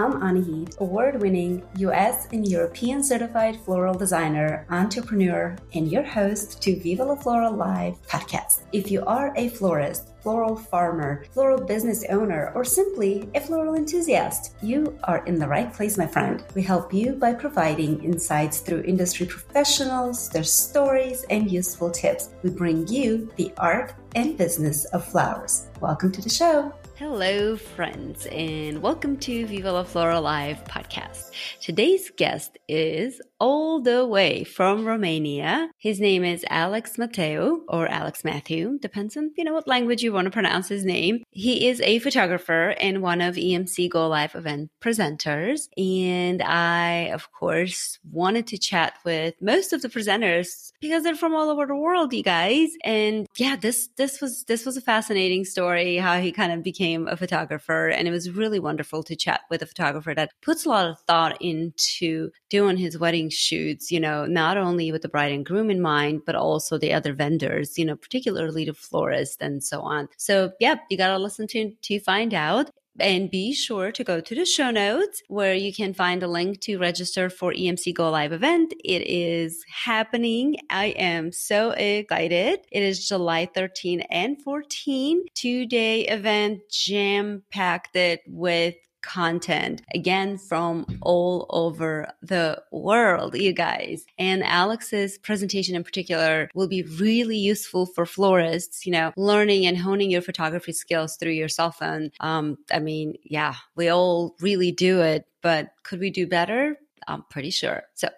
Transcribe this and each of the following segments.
I'm Anahid, award winning US and European certified floral designer, entrepreneur, and your host to Viva la Floral Live podcast. If you are a florist, floral farmer, floral business owner, or simply a floral enthusiast, you are in the right place, my friend. We help you by providing insights through industry professionals, their stories, and useful tips. We bring you the art and business of flowers. Welcome to the show. Hello, friends, and welcome to Viva la Flora Live podcast. Today's guest is all the way from Romania. His name is Alex Mateu or Alex Matthew, depends on you know what language you want to pronounce his name. He is a photographer and one of EMC Go Live event presenters, and I, of course, wanted to chat with most of the presenters because they're from all over the world, you guys. And yeah, this this was this was a fascinating story how he kind of became a photographer, and it was really wonderful to chat with a photographer that puts a lot of thought into doing his wedding shoots, you know, not only with the bride and groom in mind, but also the other vendors, you know, particularly the florist and so on. So, yeah, you got to listen to to find out. And be sure to go to the show notes where you can find a link to register for EMC Go Live event. It is happening. I am so excited. It is July 13 and 14, two day event jam packed it with content again from all over the world, you guys. And Alex's presentation in particular will be really useful for florists, you know, learning and honing your photography skills through your cell phone. Um, I mean, yeah, we all really do it, but could we do better? I'm pretty sure. So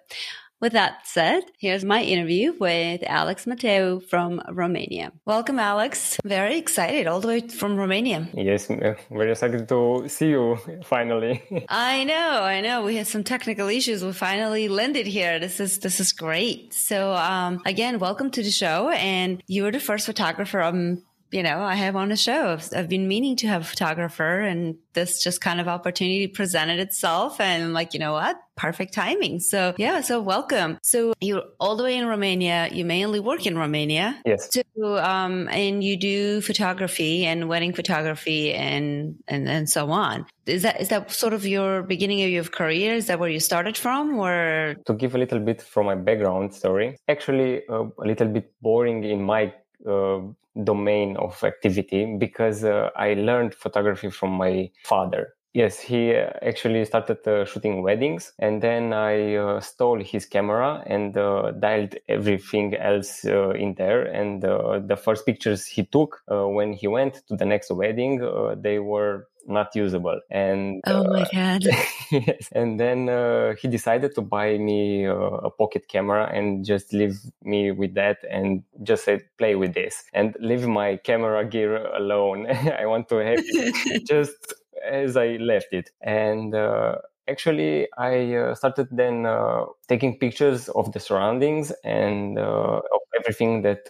with that said, here's my interview with Alex Mateu from Romania. Welcome, Alex. Very excited, all the way from Romania. Yes, very excited to see you finally. I know, I know. We had some technical issues. We finally landed here. This is this is great. So, um, again, welcome to the show. And you were the first photographer I'm you know, I have on the show. I've, I've, been meaning to have a photographer and this just kind of opportunity presented itself. And I'm like, you know what? Perfect timing. So yeah, so welcome. So you're all the way in Romania. You mainly work in Romania. Yes. So, um, and you do photography and wedding photography and, and, and so on. Is that, is that sort of your beginning of your career? Is that where you started from or? To give a little bit from my background story, actually uh, a little bit boring in my uh, domain of activity because uh, I learned photography from my father. Yes, he uh, actually started uh, shooting weddings, and then I uh, stole his camera and uh, dialed everything else uh, in there. And the first pictures he took when he went to the next wedding, they were not usable and oh my uh, god yes. and then uh, he decided to buy me uh, a pocket camera and just leave me with that and just said play with this and leave my camera gear alone i want to have just as i left it and uh, actually i uh, started then uh, taking pictures of the surroundings and of everything that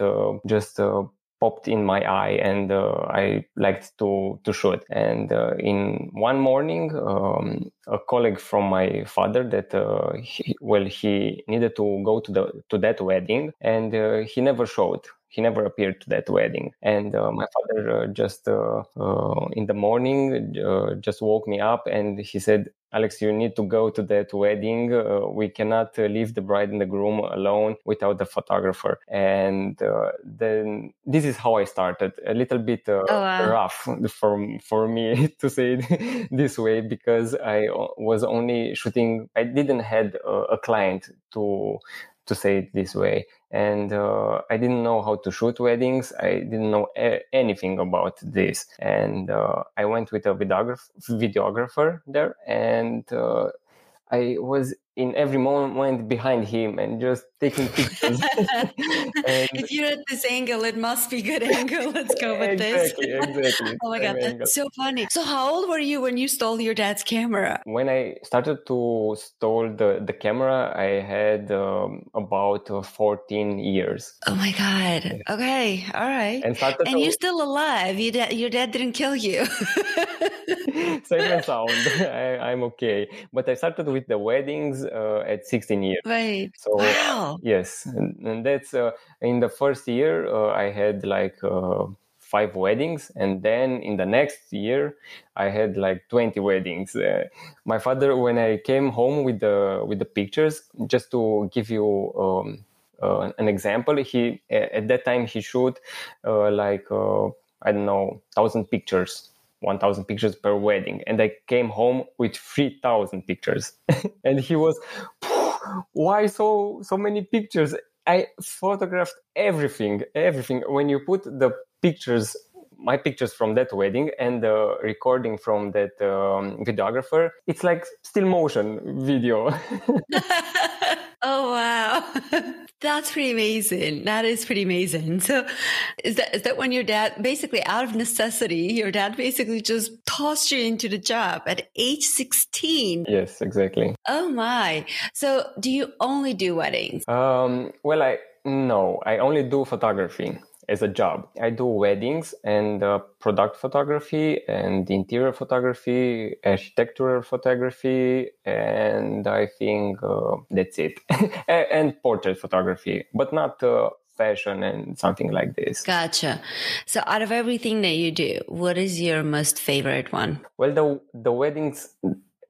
just popped in my eye and uh, I liked to, to shoot. And uh, in one morning, um, a colleague from my father that, uh, he, well, he needed to go to the, to that wedding and uh, he never showed he never appeared to that wedding. And uh, my father uh, just uh, uh in the morning uh, just woke me up and he said, Alex, you need to go to that wedding. Uh, we cannot leave the bride and the groom alone without the photographer. And then this is how I started. A little bit oh, wow. rough for for me to say it this way because I was only shooting. I didn't had a, a client to to say it this way and uh, I didn't know how to shoot weddings. I didn't know a- anything about this, and uh, I went with a videographer, videographer there, and uh, I was in every moment behind him and just taking pictures. if you're at this angle, it must be good angle. Let's go with exactly, this. Exactly. oh my god, angle. that's so funny. So, how old were you when you stole your dad's camera? When I started to steal the the camera, I had um, about uh, 14 years. Oh my god. Okay. All right. And, and to... you're still alive. Your dad, your dad didn't kill you. Safe and sound. I, I'm okay. But I started with the weddings uh, at 16 years. Right. So wow. yes, and, and that's uh, in the first year uh, I had like five weddings and then in the next year i had like 20 weddings uh, my father when i came home with the with the pictures just to give you um, uh, an example he at that time he showed uh, like uh, i don't know 1000 pictures 1000 pictures per wedding. And i came home with 3000 pictures. And he was why so so many pictures? I photographed everything everything. When you put the pictures my pictures from that wedding and the recording from that um, videographer it's like still motion video. Oh wow that's pretty amazing. That is pretty amazing. So is that is that when your dad basically out of necessity your dad basically just tossed you into the job at age 16 yes exactly. Oh my. So do you only do weddings? Um well i no. I only do photography as a job. I do weddings and uh, product photography and interior photography, architectural photography, and I think uh, that's it. and portrait photography, but not uh, fashion and something like this. Gotcha. So out of everything that you do, what is your most favorite one? Well, the the weddings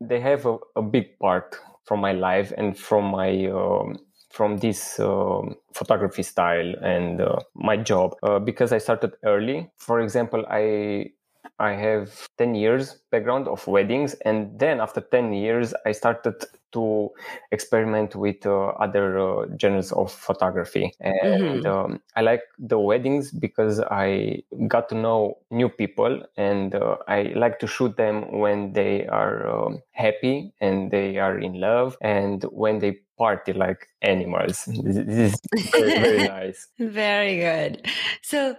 they have a, a big part from my life and from my um, from this um, photography style and uh, my job uh, because I started early. For example, I I have 10 years background of weddings and then after 10 years I started to experiment with uh, other uh, genres of photography and mm-hmm. um, I like the weddings because I got to know new people and uh, I like to shoot them when they are um, happy and they are in love and when they party like animals. This is very, very nice. Very good. So,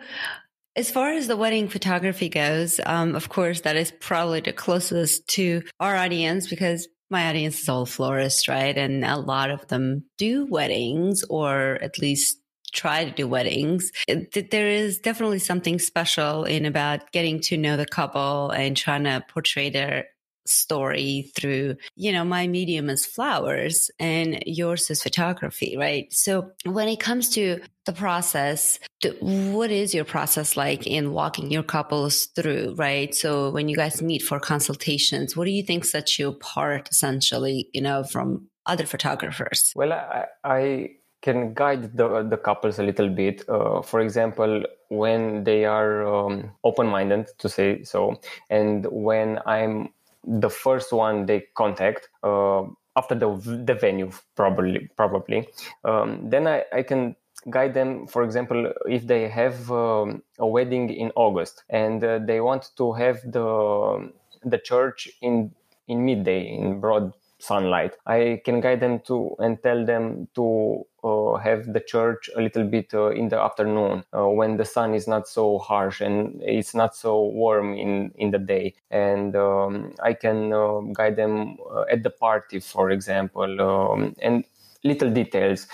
as far as the wedding photography goes, um, of course, that is probably the closest to our audience because my audience is all florists, right? And a lot of them do weddings or at least try to do weddings. It, there is definitely something special in about getting to know the couple and trying to portray their story through, you know, my medium is flowers and yours is photography, right? So when it comes to the process, what is your process like in walking your couples through, right? So when you guys meet for consultations, what do you think sets you apart essentially, you know, from other photographers? Well, I, I can guide the the couples a little bit. Uh, for example, when they are um, open minded, to say so, and when I'm the first one they contact uh, after the the venue probably probably. Um, then I, I can guide them for example if they have um, a wedding in august and uh, they want to have the the church in in midday in broad sunlight. I can guide them to and tell them to uh, have the church a little bit uh, in the afternoon uh, when the sun is not so harsh and it's not so warm in in the day. And um, I can uh, guide them uh, at the party, for example, um, and little details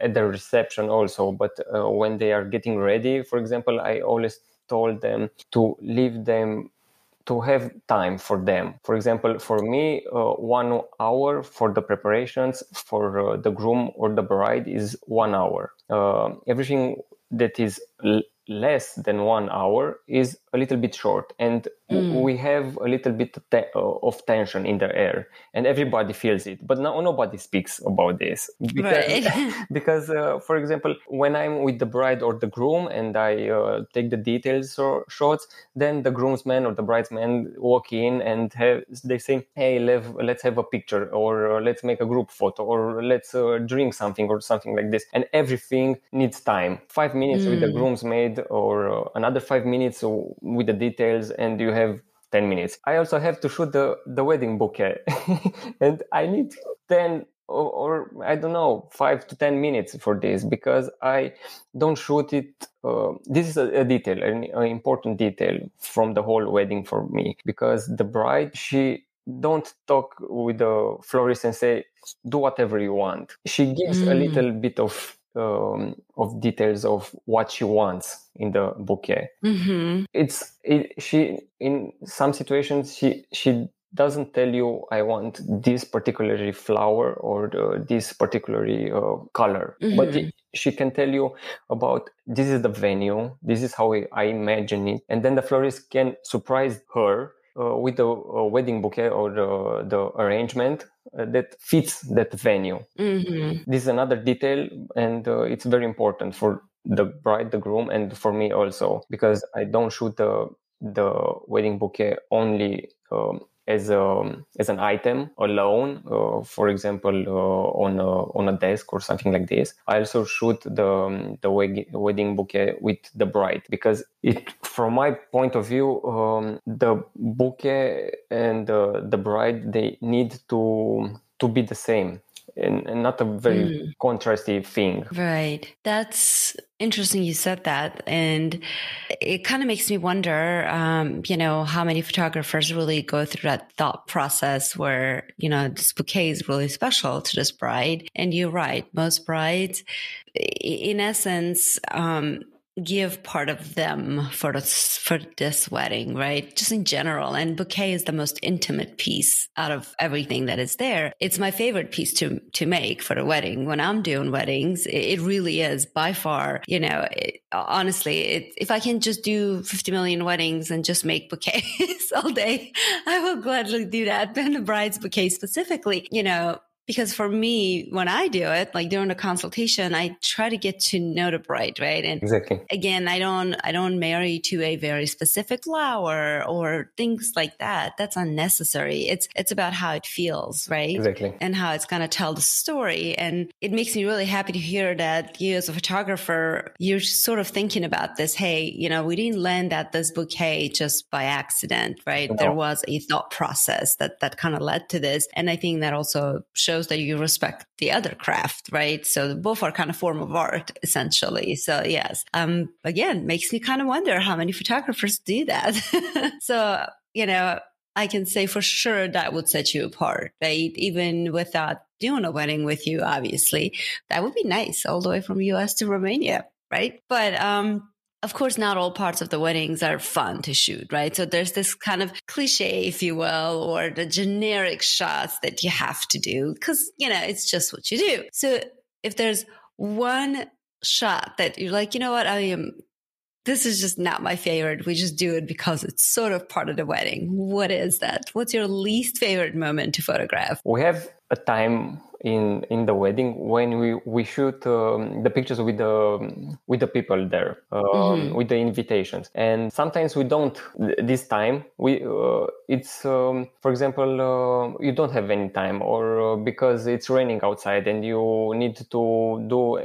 at the reception also. But uh, when they are getting ready, for example, I always told them to leave them to have time for them. For example, for me, uh, one hour for the preparations for uh, the groom or the bride is one hour. Uh, everything that is l- less than one hour is a little bit short and mm. we have a little bit of, tension in the air and everybody feels it but no, nobody speaks about this because, right. because uh, for example when i'm with the bride or the groom and i uh, take the details or shots then the groomsman or the bridesman walk in and have, they say hey let's, have a picture or uh, let's make a group photo or let's uh, drink something or something like this and everything needs time five minutes mm. with the mm. groomsmaid or uh, another five minutes with the details and you have 10 minutes. I also have to shoot the, the wedding bouquet. And i need 10 or, or, i don't know 5 to 10 minutes for this because i don't shoot it uh, this is a, a detail an, an important detail from the whole wedding for me because the bride she don't talk with the florist and say do whatever you want. She gives mm. a little bit of um, of details of what she wants in the bouquet. Mm-hmm. It's it, she in some situations she she doesn't tell you I want this particularly flower or the, this particularly uh, color, mm-hmm. but it, she can tell you about this is the venue, this is how I, imagine it, and then the florist can surprise her uh, with the uh, wedding bouquet or the, the arrangement uh, that fits that venue. Mm-hmm. This is another detail, and uh, it's very important for the bride, the groom, and for me also because I don't shoot the the wedding bouquet only um, as a as an item alone, uh, for example, uh, on a on a desk or something like this. I also shoot the um, the wedding bouquet with the bride because it, from my point of view, um, the bouquet and uh, the bride they need to to be the same and, and not a very mm. contrasty thing. Right. That's interesting you said that. And it kind of makes me wonder, um, you know, how many photographers really go through that thought process where, you know, this bouquet is really special to this bride. And you're right. Most brides, in essence, um, give part of them for this, for this wedding, right? Just in general. And bouquet is the most intimate piece out of everything that is there. It's my favorite piece to, to make for a wedding. When I'm doing weddings, it, really is by far, you know, it, honestly, it, if I can just do 50 million weddings and just make bouquets all day, I will gladly do that. And the bride's bouquet specifically, you know, because for me when i do it like during the consultation i try to get to know the bride right? And exactly. again i don't i don't marry to a very specific flower or things like that. That's unnecessary. It's it's about how it feels right? Exactly. And how it's going to tell the story. And it makes me really happy to hear that you as a photographer you're sort of thinking about this. Hey you know we didn't land at this bouquet just by accident right? No. there was a thought process that that kind of led to this. And i think that also shows shows that you respect the other craft, right? So both are kind of form of art, essentially. So yes, um, again, makes me kind of wonder how many photographers do that. so you know, I can say for sure that would set you apart, right? Even without doing a wedding with you, obviously, that would be nice all the way from US to Romania, right? But, um, of course, not all parts of the weddings are fun to shoot, right? So there's this kind of cliche, if you will, or the generic shots that you have to do because, you know, it's just what you do. So if there's one shot that you're like, you know what, I am, this is just not my favorite. We just do it because it's sort of part of the wedding. What is that? What's your least favorite moment to photograph? We have a time in in the wedding when we we shoot um, the pictures with the with the people there um, mm-hmm. with the invitations. And sometimes we don't this time we uh, it's um, for example uh, you don't have any time or uh, because it's raining outside and you need to do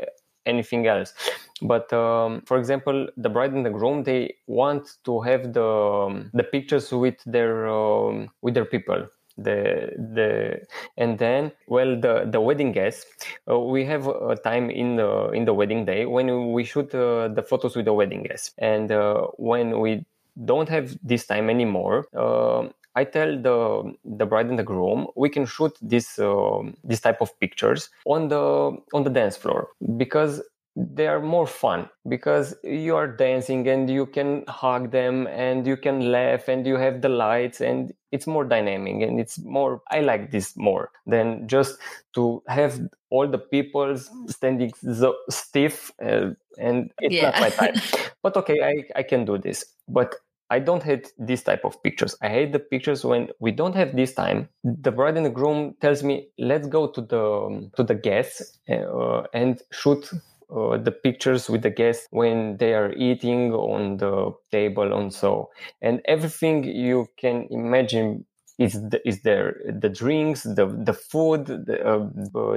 anything else. But um, for example the bride and the groom they want to have the um, the pictures with their um, with their people the the and then well the the wedding guests uh, we have a time in the in the wedding day when we shoot uh, the photos with the wedding guests. And uh, when we don't have this time anymore uh, I tell the the bride and the groom we can shoot this um, this type of pictures on the on the dance floor. Because they are more fun because you are dancing and you can hug them and you can laugh and you have the lights and it's more dynamic and it's more i like this more than just to have all the people standing so stiff uh, and it's yeah. not my type but okay I, I can do this but I don't hate this type of pictures. I hate the pictures when we don't have this time. The bride and the groom tells me, "Let's go to the to the guests uh, and shoot uh, the pictures with the guests when they are eating on the table and so and everything you can imagine is the, is there. The drinks the the food the, uh,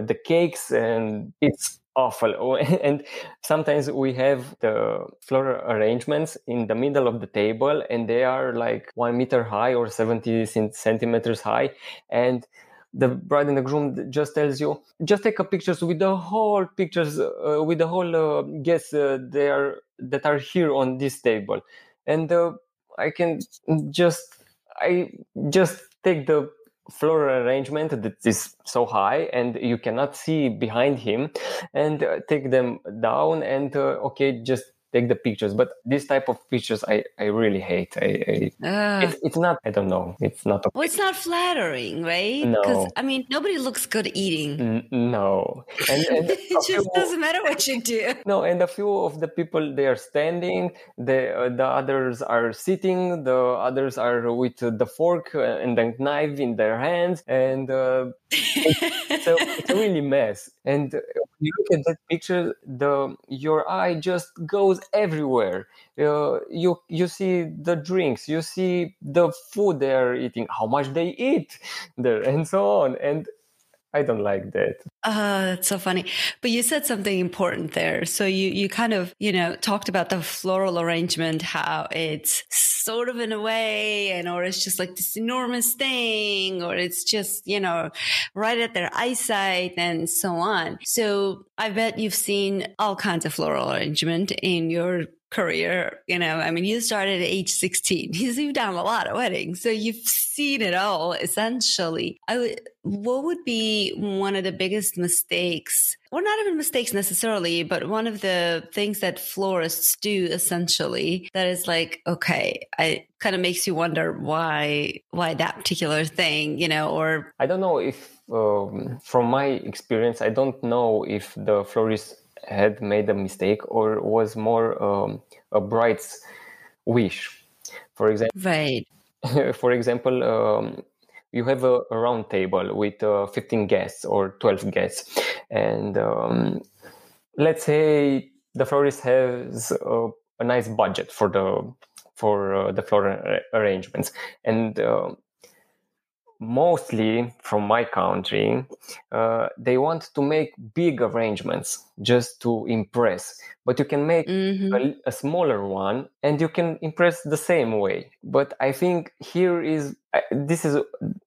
the cakes and it's awful. And sometimes we have the floral arrangements in the middle of the table and they are like one meter high or 70 centimeters high. And the bride and the groom just tells you. Just take a pictures with the whole pictures uh, with the whole uh, guests uh, there that are here on this table. And uh, i can just i just take the floral arrangement that is so high and you cannot see behind him and uh, take them down and uh, okay just take the pictures. But this type of pictures, I, I really hate. I, I uh, it's, it's, not. I don't know. It's not. Okay. Well, it's not flattering, right? No. Because I mean, nobody looks good eating. N- no. And, and it just few, doesn't matter what you do. No, and a few of the people they are standing. The uh, the others are sitting. The others are with the fork and the knife in their hands, and uh, it's, a, it's a really mess. And you look at that picture, the your eye just goes everywhere. Uh, you you see the drinks, you see the food they are eating, how much they eat there, and so on. And I don't like that. Uh, that's so funny. But you said something important there. So you, you kind of, you know, talked about the floral arrangement, how it's sort of in a way, and or it's just like this enormous thing, or it's just, you know, right at their eyesight and so on. So I bet you've seen all kinds of floral arrangement in your career. You know, I mean, you started at age 16. You've done a lot of weddings. So you've seen it all essentially. What would be one of the biggest mistakes or not even mistakes necessarily, but one of the things that florists do essentially that is like, okay, I kind of makes you wonder why, why that particular thing, you know, or I don't know if, um, from my experience, I don't know if the florist had made a mistake or was more um, a bride's wish. For example, right. for example, um, you have a, a, round table with uh, 15 guests or 12 guests, and um, let's say the florist has a, a, nice budget for the for uh, the floral arrangements, and uh, mostly from my country, uh, they want to make big arrangements just to impress. But you can make mm-hmm. a, a, smaller one and you can impress the same way. But I think here is this is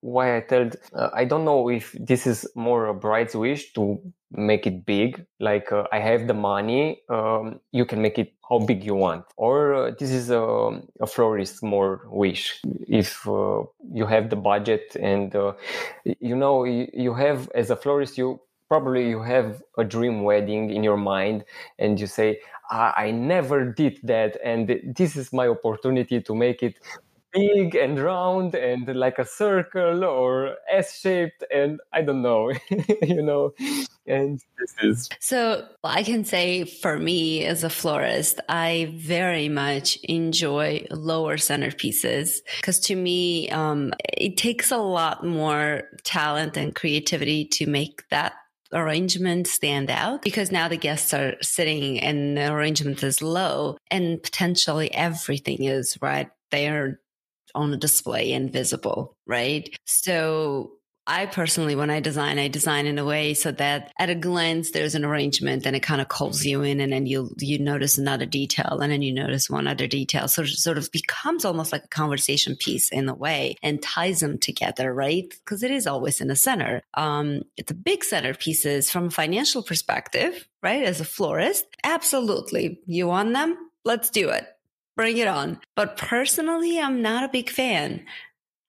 why I told uh, I don't know if this is more a bride's wish to make it big, like uh, I have the money, um, you can make it how big you want, or uh, this is a, a florist more wish. If uh, you have the budget and uh, you know you, you have as a florist you probably you have a dream wedding in your mind and you say I never did that and this is my opportunity to make it big and round and like a circle or S shaped and I don't know, you know. And this is so I can say for me as a florist, I very much enjoy lower centerpieces because to me, um, it takes a lot more talent and creativity to make that arrangement stand out because now the guests are sitting and the arrangement is low and potentially everything is right there on a display and visible, right? So I personally, when I design, I design in a way so that at a glance, there's an arrangement and it kind of calls you in and then you, you notice another detail and then you notice one other detail. So it sort of becomes almost like a conversation piece in a way and ties them together, right? Because it is always in the center. Um, the big centerpieces from a financial perspective, right? As a florist, absolutely. You want them? Let's do it bring it on. But personally, I'm not a big fan.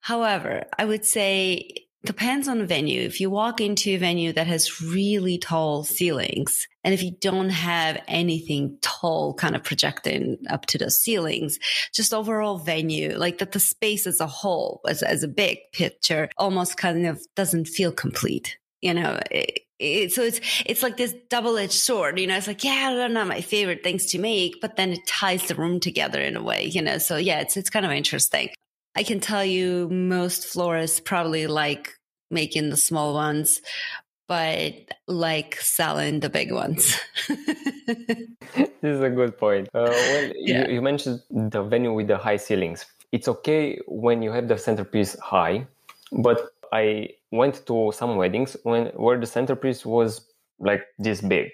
However, I would say depends on the venue. If you walk into a venue that has really tall ceilings, and if you don't have anything tall kind of projecting up to the ceilings, just overall venue, like that the space as a whole, as, as a big picture, almost kind of doesn't feel complete. You know, it, it, so it's it's like this double-edged sword you know it's like yeah they're not my favorite things to make but then it ties the room together in a way you know so yeah it's it's kind of interesting. I can tell you most florists probably like making the small ones but like selling the big ones. This is a good point. Uh, well yeah. you, you mentioned the venue with the high ceilings. It's okay when you have the centerpiece high but I went to some weddings when where the centerpiece was like this big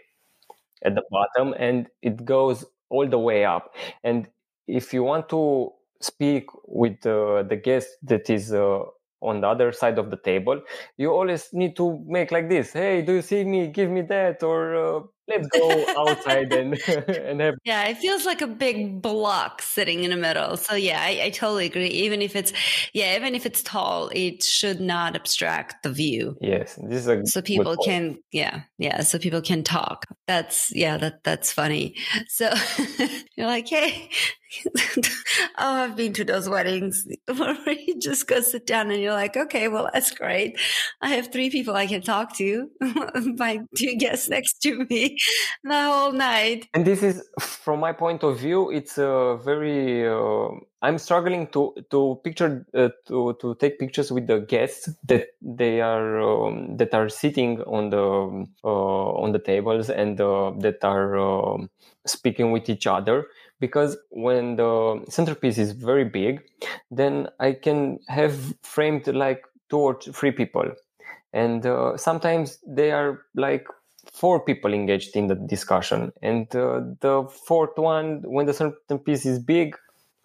at the bottom and it goes all the way up. And if you want to speak with uh, the guest that is uh, on the other side of the table, you always need to make like this. Hey, do you see me? Give me that, or uh, let's go outside and and have yeah it feels like a big block sitting in the middle. So yeah I, I, totally agree. Even if it's yeah even if it's tall it should not obstruct the view. Yes this is a so people can yeah yeah so people can talk. That's yeah that that's funny. So you're like hey oh, I've been to those weddings where you just go sit down and you're like, okay, well, that's great. I have three people I can talk to, my two guests next to me the whole night. And this is, from my point of view, it's a very, uh, I'm struggling to, to picture, uh, to, to take pictures with the guests that they are, um, that are sitting on the, uh, on the tables and uh, that are um, speaking with each other because when the centerpiece is very big, then I can have framed like two or three people. And uh, sometimes they are like four people engaged in the discussion. And uh, the fourth one, when the centerpiece is big,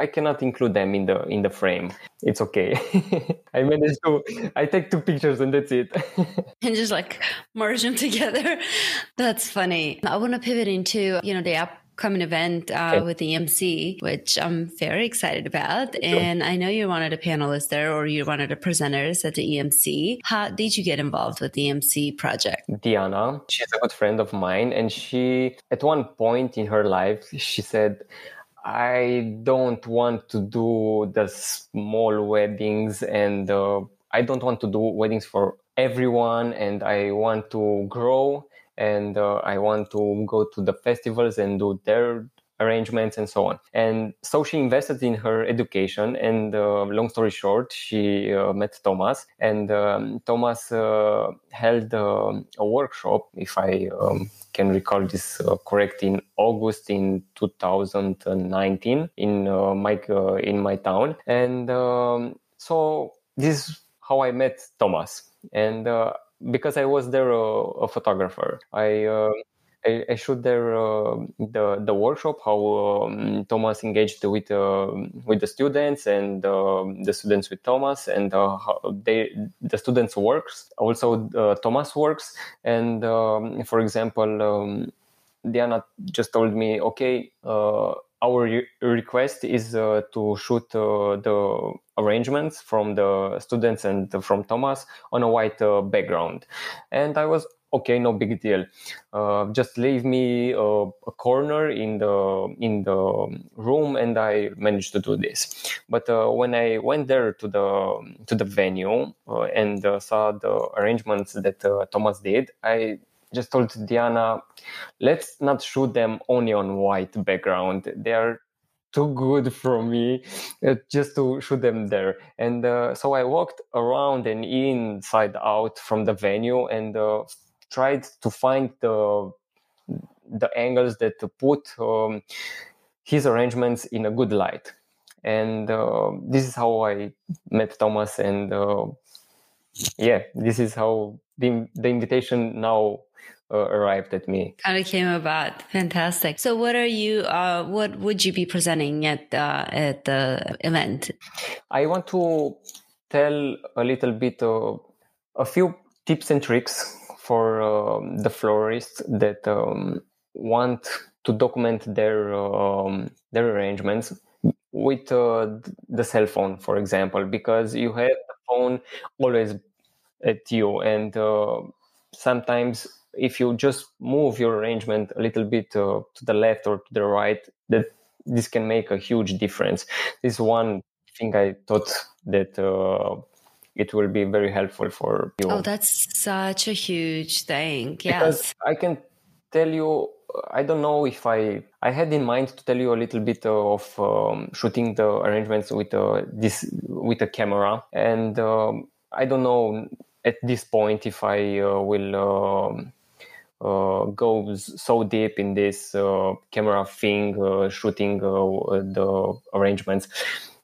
I cannot include them in the in the frame. It's okay. I managed to. I take two pictures and that's it. and just like merge them together. That's funny. I want to pivot into you know the app upcoming event uh, okay. with the EMC, which I'm very excited about. And I know you're one of the panelists there, or you're one of the presenters at the EMC. How did you get involved with the EMC project? Diana, she's a good friend of mine, and she, at one point in her life, she said, I don't want to do the small weddings and uh, I don't want to do weddings for everyone and I want to grow and uh, I want to go to the festivals and do their arrangements and so on. And so she invested in her education. And uh, long story short, she uh, met Thomas, and um, Thomas uh, held um, a workshop, if I um, can recall this uh, correct, in August in 2019 in uh, my uh, in my town. And um, so this is how I met Thomas. And because I was there uh, a photographer. I uh, I, I showed there uh, the the workshop how um, Thomas engaged with uh, with the students and uh, the students with Thomas and uh, how they the students works also Thomas works and um, for example um, Diana just told me okay our re- request is uh, to shoot uh, the arrangements from the students and from Thomas on a white uh, background. And I was okay, no big deal. Uh, just leave me a, a, corner in the in the room, and I managed to do this. But uh, when I went there to the to the venue uh, and saw the arrangements that Thomas did, I just told Diana, let's not shoot them only on white background. They are too good for me uh, just to shoot them there. And uh, so I walked around and inside out from the venue and uh, tried to find the the angles that to put um, his arrangements in a good light. And uh, this is how I met Thomas. And uh, yeah, this is how the, the invitation now arrived at me. How it came about. Fantastic. So, what are you? Uh, what would you be presenting at uh, at the event? I want to tell a little bit of a few tips and tricks for um, the florists that um, want to document their um, their arrangements with uh, the cell phone, for example, because you have the phone always at you, and uh, sometimes if you just move your arrangement a little bit uh, to the left or to the right, that this can make a huge difference. This is one thing I thought that uh, it will be very helpful for you. Oh, that's such a huge thing. Yes. Because I can tell you I don't know if I I had in mind to tell you a little bit of um, shooting the arrangements with uh, this with a camera, and um, I don't know at this point if I uh, will um, uh, goes so deep in this uh, camera thing, uh, shooting uh, the arrangements.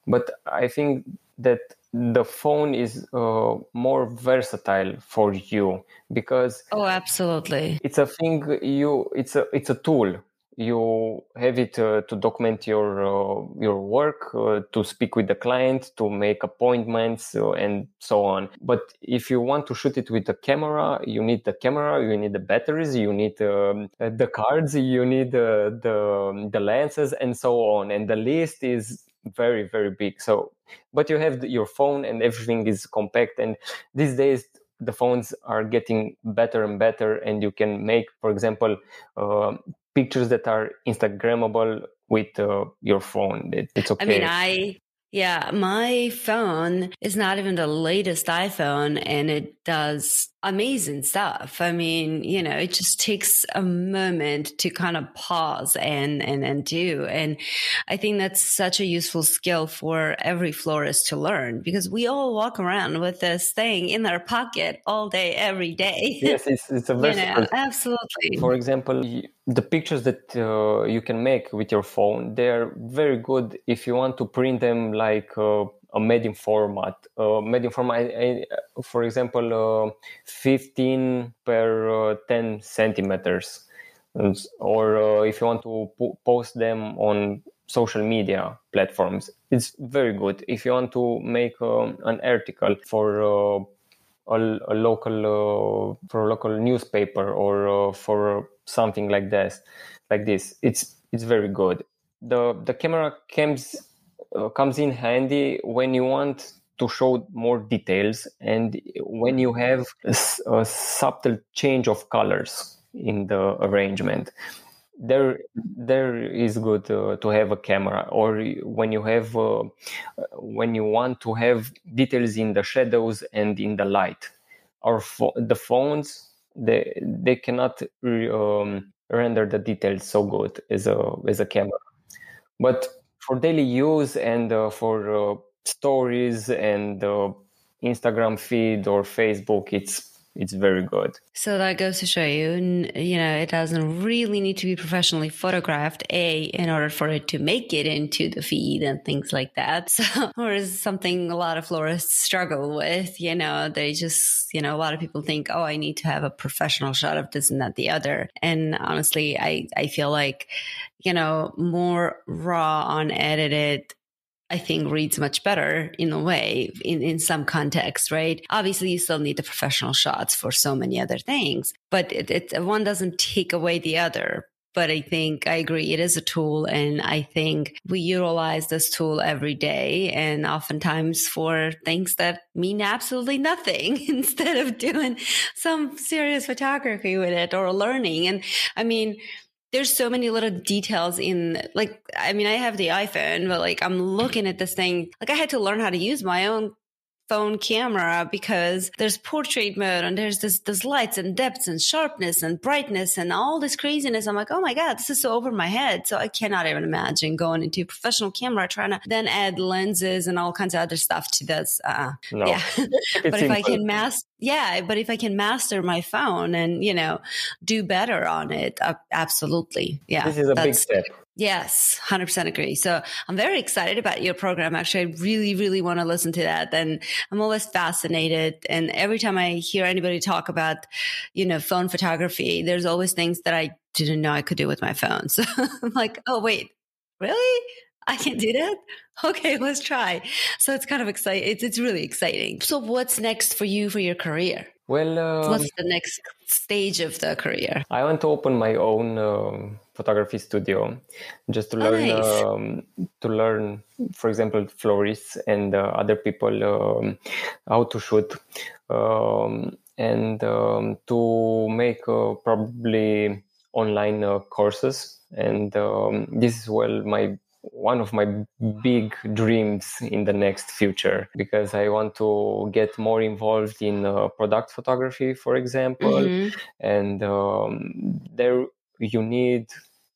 But I think that the phone is uh, more versatile for you because oh, absolutely, it's a thing you it's a it's a tool you have it uh, to document your uh, your work uh, to speak with the client to make appointments uh, and so on. But if you want to shoot it with a camera you need the camera you need the batteries you need um, the cards you need uh, the the lenses and so on. And the list is very very big. So but you have your phone and everything is compact and these days the phones are getting better and better and you can make for example uh, pictures that are instagrammable with uh, your phone it, it's okay i mean i yeah, my phone is not even the latest iPhone and it does amazing stuff. I mean, you know, it just takes a moment to kind of pause and, and, and do. And I think that's such a useful skill for every florist to learn because we all walk around with this thing in our pocket all day, every day. Yes, it's, it's a very, you know, absolutely. For example, the pictures that uh, you can make with your phone, they're very good if you want to print them like uh, a medium format. Uh, medium format, for example, uh, 15 per uh, 10 centimeters. Or uh, if you want to po- post them on social media platforms, it's very good. If you want to make an article for a, a, local for a local newspaper or for something like this, like this, it's it's very good. The the camera comes uh, comes in handy when you want to show more details and when you have a, a subtle change of colors in the arrangement. There there is good uh, to have a camera or when you have uh, when you want to have details in the shadows and in the light. Or fo- the phones they they cannot um, render the details so good as a as a camera. But for daily use and uh, for uh, stories and uh, Instagram feed or Facebook, it's it's very good. So that goes to show you, you know, it doesn't really need to be professionally photographed, A, in order for it to make it into the feed and things like that. So, or is something a lot of florists struggle with, you know, they just, you know, a lot of people think, oh, I need to have a professional shot of this and that, the other. And honestly, I, I feel like, you know, more raw, unedited I think reads much better in a way in, in some context, right? Obviously, you still need the professional shots for so many other things, but it, it, one doesn't take away the other. But I think I agree, it is a tool. And I think we utilize this tool every day and oftentimes for things that mean absolutely nothing instead of doing some serious photography with it or learning. And I mean, there's so many little details in like I mean I have the iPhone, but like I'm looking at this thing. Like I had to learn how to use my own phone camera because there's portrait mode and there's this this lights and depths and sharpness and brightness and all this craziness. I'm like, oh my god, this is so over my head. So I cannot even imagine going into a professional camera trying to then add lenses and all kinds of other stuff to this. Uh, no. Yeah, but if I can master, yeah, but if I can master my phone and you know do better on it, uh, absolutely, yeah. This is a big step. Yes, 100% agree. So I'm very excited about your program. Actually, I really, really want to listen to that. And I'm always fascinated. And every time I hear anybody talk about, you know, phone photography, there's always things that I didn't know I could do with my phone. So I'm like, oh, wait, really? I can do that? Okay, let's try. So it's kind of exciting. It's, it's really exciting. So what's next for you for your career? Well, um, what's the next stage of the career? I want to open my own um, photography studio just to learn oh, nice. um, to learn for example florists and uh, other people um, how to shoot um, and um, to make uh, probably online uh, courses and um, this is well my one of my big dreams in the next future because I want to get more involved in uh, product photography, for example. Mm-hmm. And um, there you need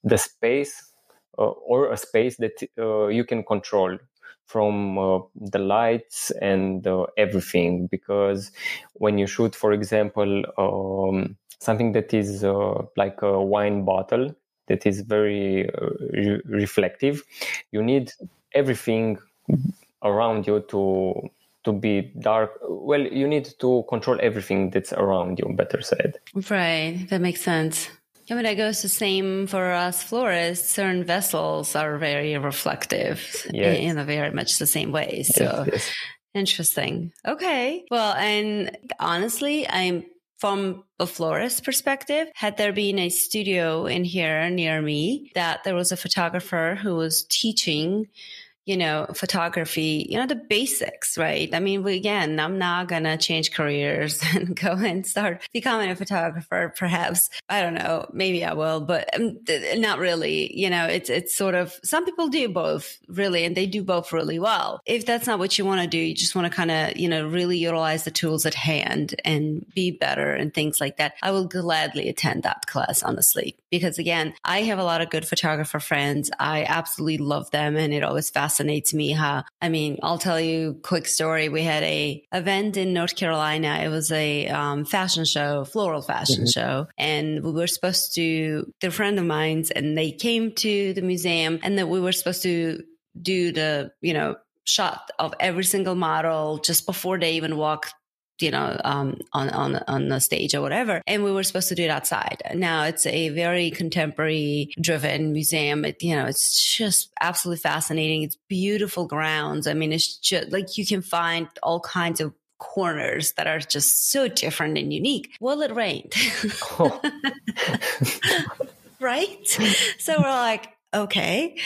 the space uh, or a space that uh, you can control from uh, the lights and uh, everything. Because when you shoot for example um, something that is uh, like a wine bottle that is very uh, re- reflective you need everything around you to to be dark. Well you need to control everything that's around you better said. Right. That makes sense I mean, I goes the same for us florists. Certain vessels are very reflective yes. in, in, a very much the same way. So yes, yes. interesting. Okay. Well, and honestly, I'm from a florist perspective, had there been a studio in here near me that there was a photographer who was teaching you know, photography, you know, the basics, right? I mean, again, I'm not going to change careers and go and start becoming a photographer. Perhaps, I don't know, maybe I will, but um, not really. You know, it's, it's sort of, some people do both really, and they do both really well. If that's not what you want to do, you just want to kind of, you know, really utilize the tools at hand and be better and things like that. I will gladly attend that class, honestly, because again, I have a lot of good photographer friends. I absolutely love them and it always fascinates me how, I mean, I'll tell you a quick story. We had a event in North Carolina. It was a um, fashion show, floral fashion mm-hmm. show. And we were supposed to, they're a friend of mine's and they came to the museum and that we were supposed to do the, you know, shot of every single model just before they even walk you know, um, on, on, on the stage or whatever. And we were supposed to do it outside. Now it's a very contemporary driven museum. It, you know, it's just absolutely fascinating. It's beautiful grounds. I mean, it's just like you can find all kinds of corners that are just so different and unique. Well, it rained. Oh. right? So we're like, okay,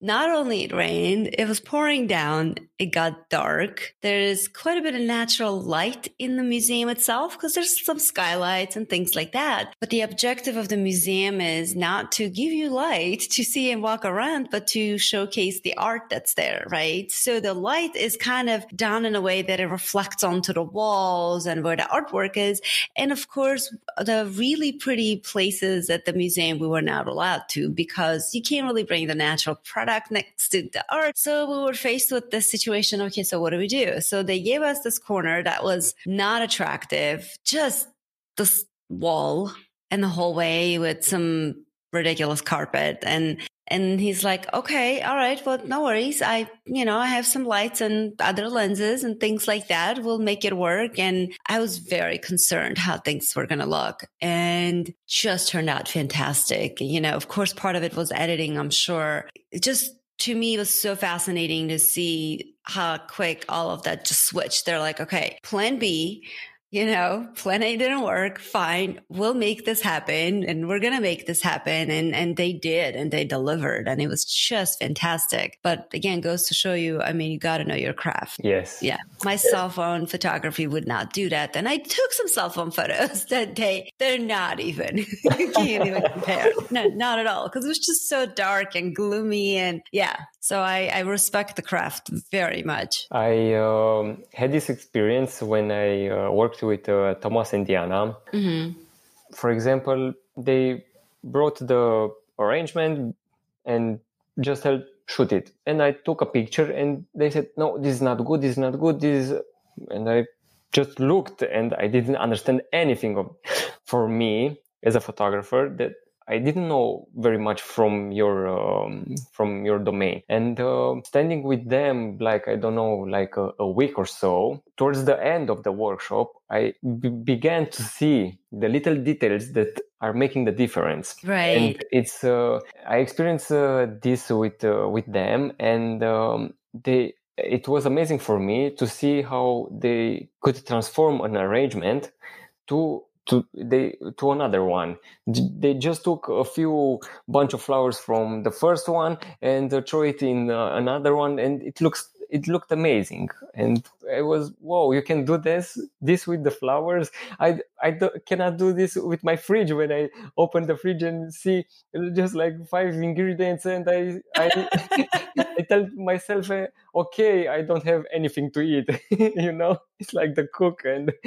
not only it rained, it was pouring down. It got dark. There's quite a bit of natural light in the museum itself because there's some skylights and things like that. But the objective of the museum is not to give you light to see and walk around, but to showcase the art that's there, right? So the light is kind of done in a way that it reflects onto the walls and where the artwork is. And of course, the really pretty places at the museum we were not allowed to because you can't really bring the natural product product next to the art. So we were faced with this situation. Okay, so what do we do? So they gave us this corner that was not attractive, just this wall and the hallway with some ridiculous carpet and and he's like, okay, all right, well, no worries. I, you know, I have some lights and other lenses and things like that. We'll make it work. And I was very concerned how things were going to look and just turned out fantastic. You know, of course, part of it was editing, I'm sure. It just to me was so fascinating to see how quick all of that just switched. They're like, okay, plan B you know, plan A didn't work. Fine. We'll make this happen and we're going to make this happen. And, and they did and they delivered and it was just fantastic. But again, goes to show you, I mean, you got to know your craft. Yes. Yeah. My cell phone photography would not do that. And I took some cell phone photos that day. They're not even, you can't even compare. No, not at all. Cause it was just so dark and gloomy. And yeah. So I, I respect the craft very much. I um, had this experience when I uh, worked worked with uh, Thomas and Diana. Mm-hmm. For example, they brought the arrangement and just helped shoot it. And I took a picture and they said, no, this is not good, this is not good, this is... And I just looked and I didn't understand anything of, for me as a photographer that I didn't know very much from your um, from your domain, and uh, standing with them like I don't know, like a, a, week or so. Towards the end of the workshop, I b- began to see the little details that are making the difference. Right. And it's uh, I experienced uh, this with uh, with them, and um, they it was amazing for me to see how they could transform an arrangement to to they to another one. They just took a few bunch of flowers from the first one and uh, throw it in uh, another one and it looks it looked amazing. And i was whoa you can do this this with the flowers? I i do, cannot do this with my fridge when i open the fridge and see just like five ingredients and i i, I tell myself uh, okay i don't have anything to eat. You know it's like the cook and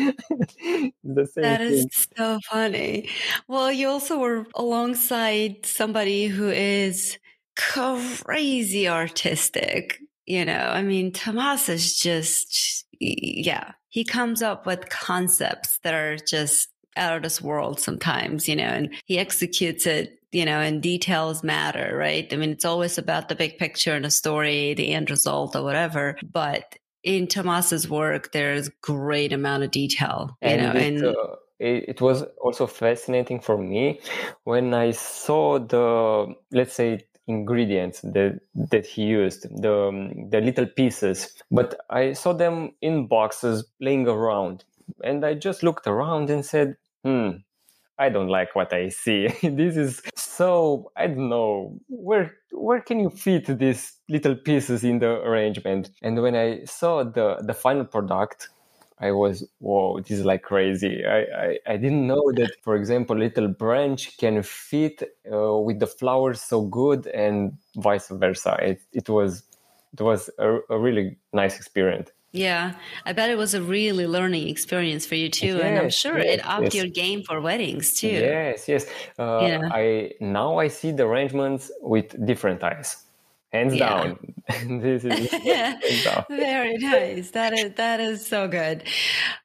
the same That is so funny. Well you also were alongside somebody who is crazy artistic you know, I mean, Tomas is just, yeah, he comes up with concepts that are just out of this world sometimes, you know, and he executes it, you know, and details matter, right? I mean, it's always about the big picture and the story, the end result or whatever. But in Tomas's work, there's great amount of detail, you and know, it, and uh, it, it was also fascinating for me when I saw the, let's say, ingredients that that he used the the little pieces but i saw them in boxes laying around and i just looked around and said hmm I don't like what I see. this is so I don't know where where can you fit these little pieces in the arrangement. And when I saw the the final product, I was whoa, this is like crazy. I I, I didn't know that, for example, little branch can fit uh, with the flowers so good, and vice versa. It it was it was a, a really nice experience. Yeah, I bet it was a really learning experience for you too, yes, and I'm sure yes, it upped yes. your game for weddings too. Yes, yes. Uh, yeah. I now I see the arrangements with different eyes hands yeah. down. This is very nice. That is that is so good.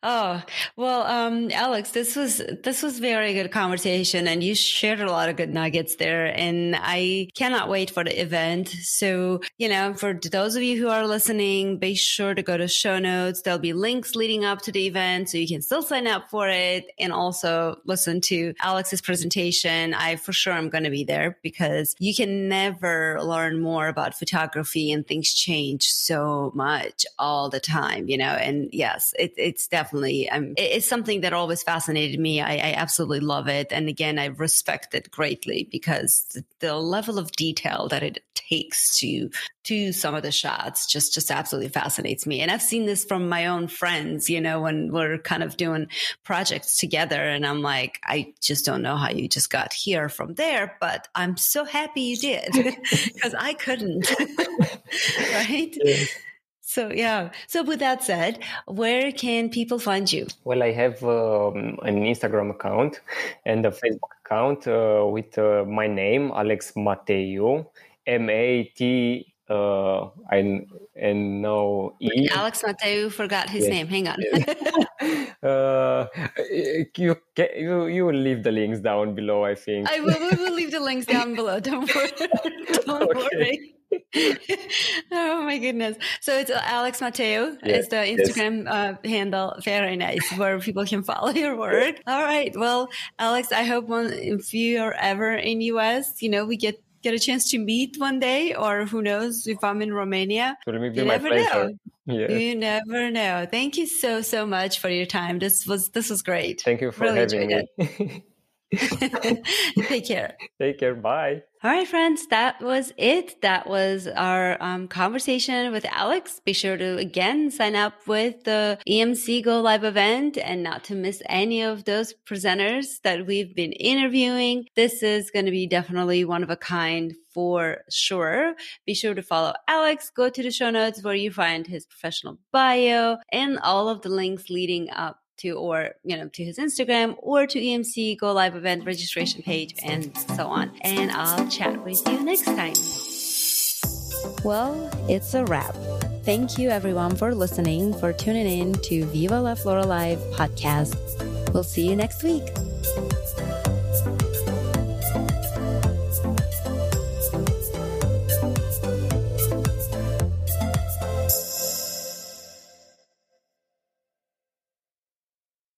Oh well um alex this was this was very good conversation and you shared a lot of good nuggets there and i cannot wait for the event. So you know for those of you who are listening be sure to go to show notes. There'll be links leading up to the event so you can still sign up for it and also listen to alex's presentation. I for sure am going to be there because you can never learn more about photography and things change so much all the time, you know, and yes, it, it's definitely, um, it, it's something that always fascinated me. I, I, absolutely love it. And again, I respect it greatly because the, the level of detail that it takes to to some of the shots just just absolutely fascinates me and i've seen this from my own friends you know when we're kind of doing projects together and i'm like i just don't know how you just got here from there but i'm so happy you did because i couldn't right So yeah. So with that said, where can people find you? Well, I have um, an Instagram account and a Facebook account uh, with uh, my name, Alex Mateu, M A T uh and no E. Alex Mateu forgot his yes. name. Hang on. uh, you you you will leave the links down below. I think I will. We will leave the links down below. Don't worry. Don't worry. oh my goodness. So it's uh, Alex Mateo. yes, is the Instagram yes. uh, handle. Very nice where people can follow your work. All right. Well, Alex, I hope when, if you are ever in US, you know, we get get a chance to meet one day, or who knows if I'm in Romania. you never know. Yeah. You never know. Thank you so so much for your time. This was this was great. Thank you for really having me. Take care. Take care. Bye. All right, friends, that was it. That was our um, conversation with Alex. Be sure to again sign up with the EMC Go Live event and not to miss any of those presenters that we've been interviewing. This is going to be definitely one of a kind for sure. Be sure to follow Alex. Go to the show notes where you find his professional bio and all of the links leading up to or you know to his Instagram or to EMC Go Live event registration page and so on. And I'll chat with you next time. Well, it's a wrap. Thank you everyone for listening, for tuning in to Viva La Flora Live podcast. We'll see you next week.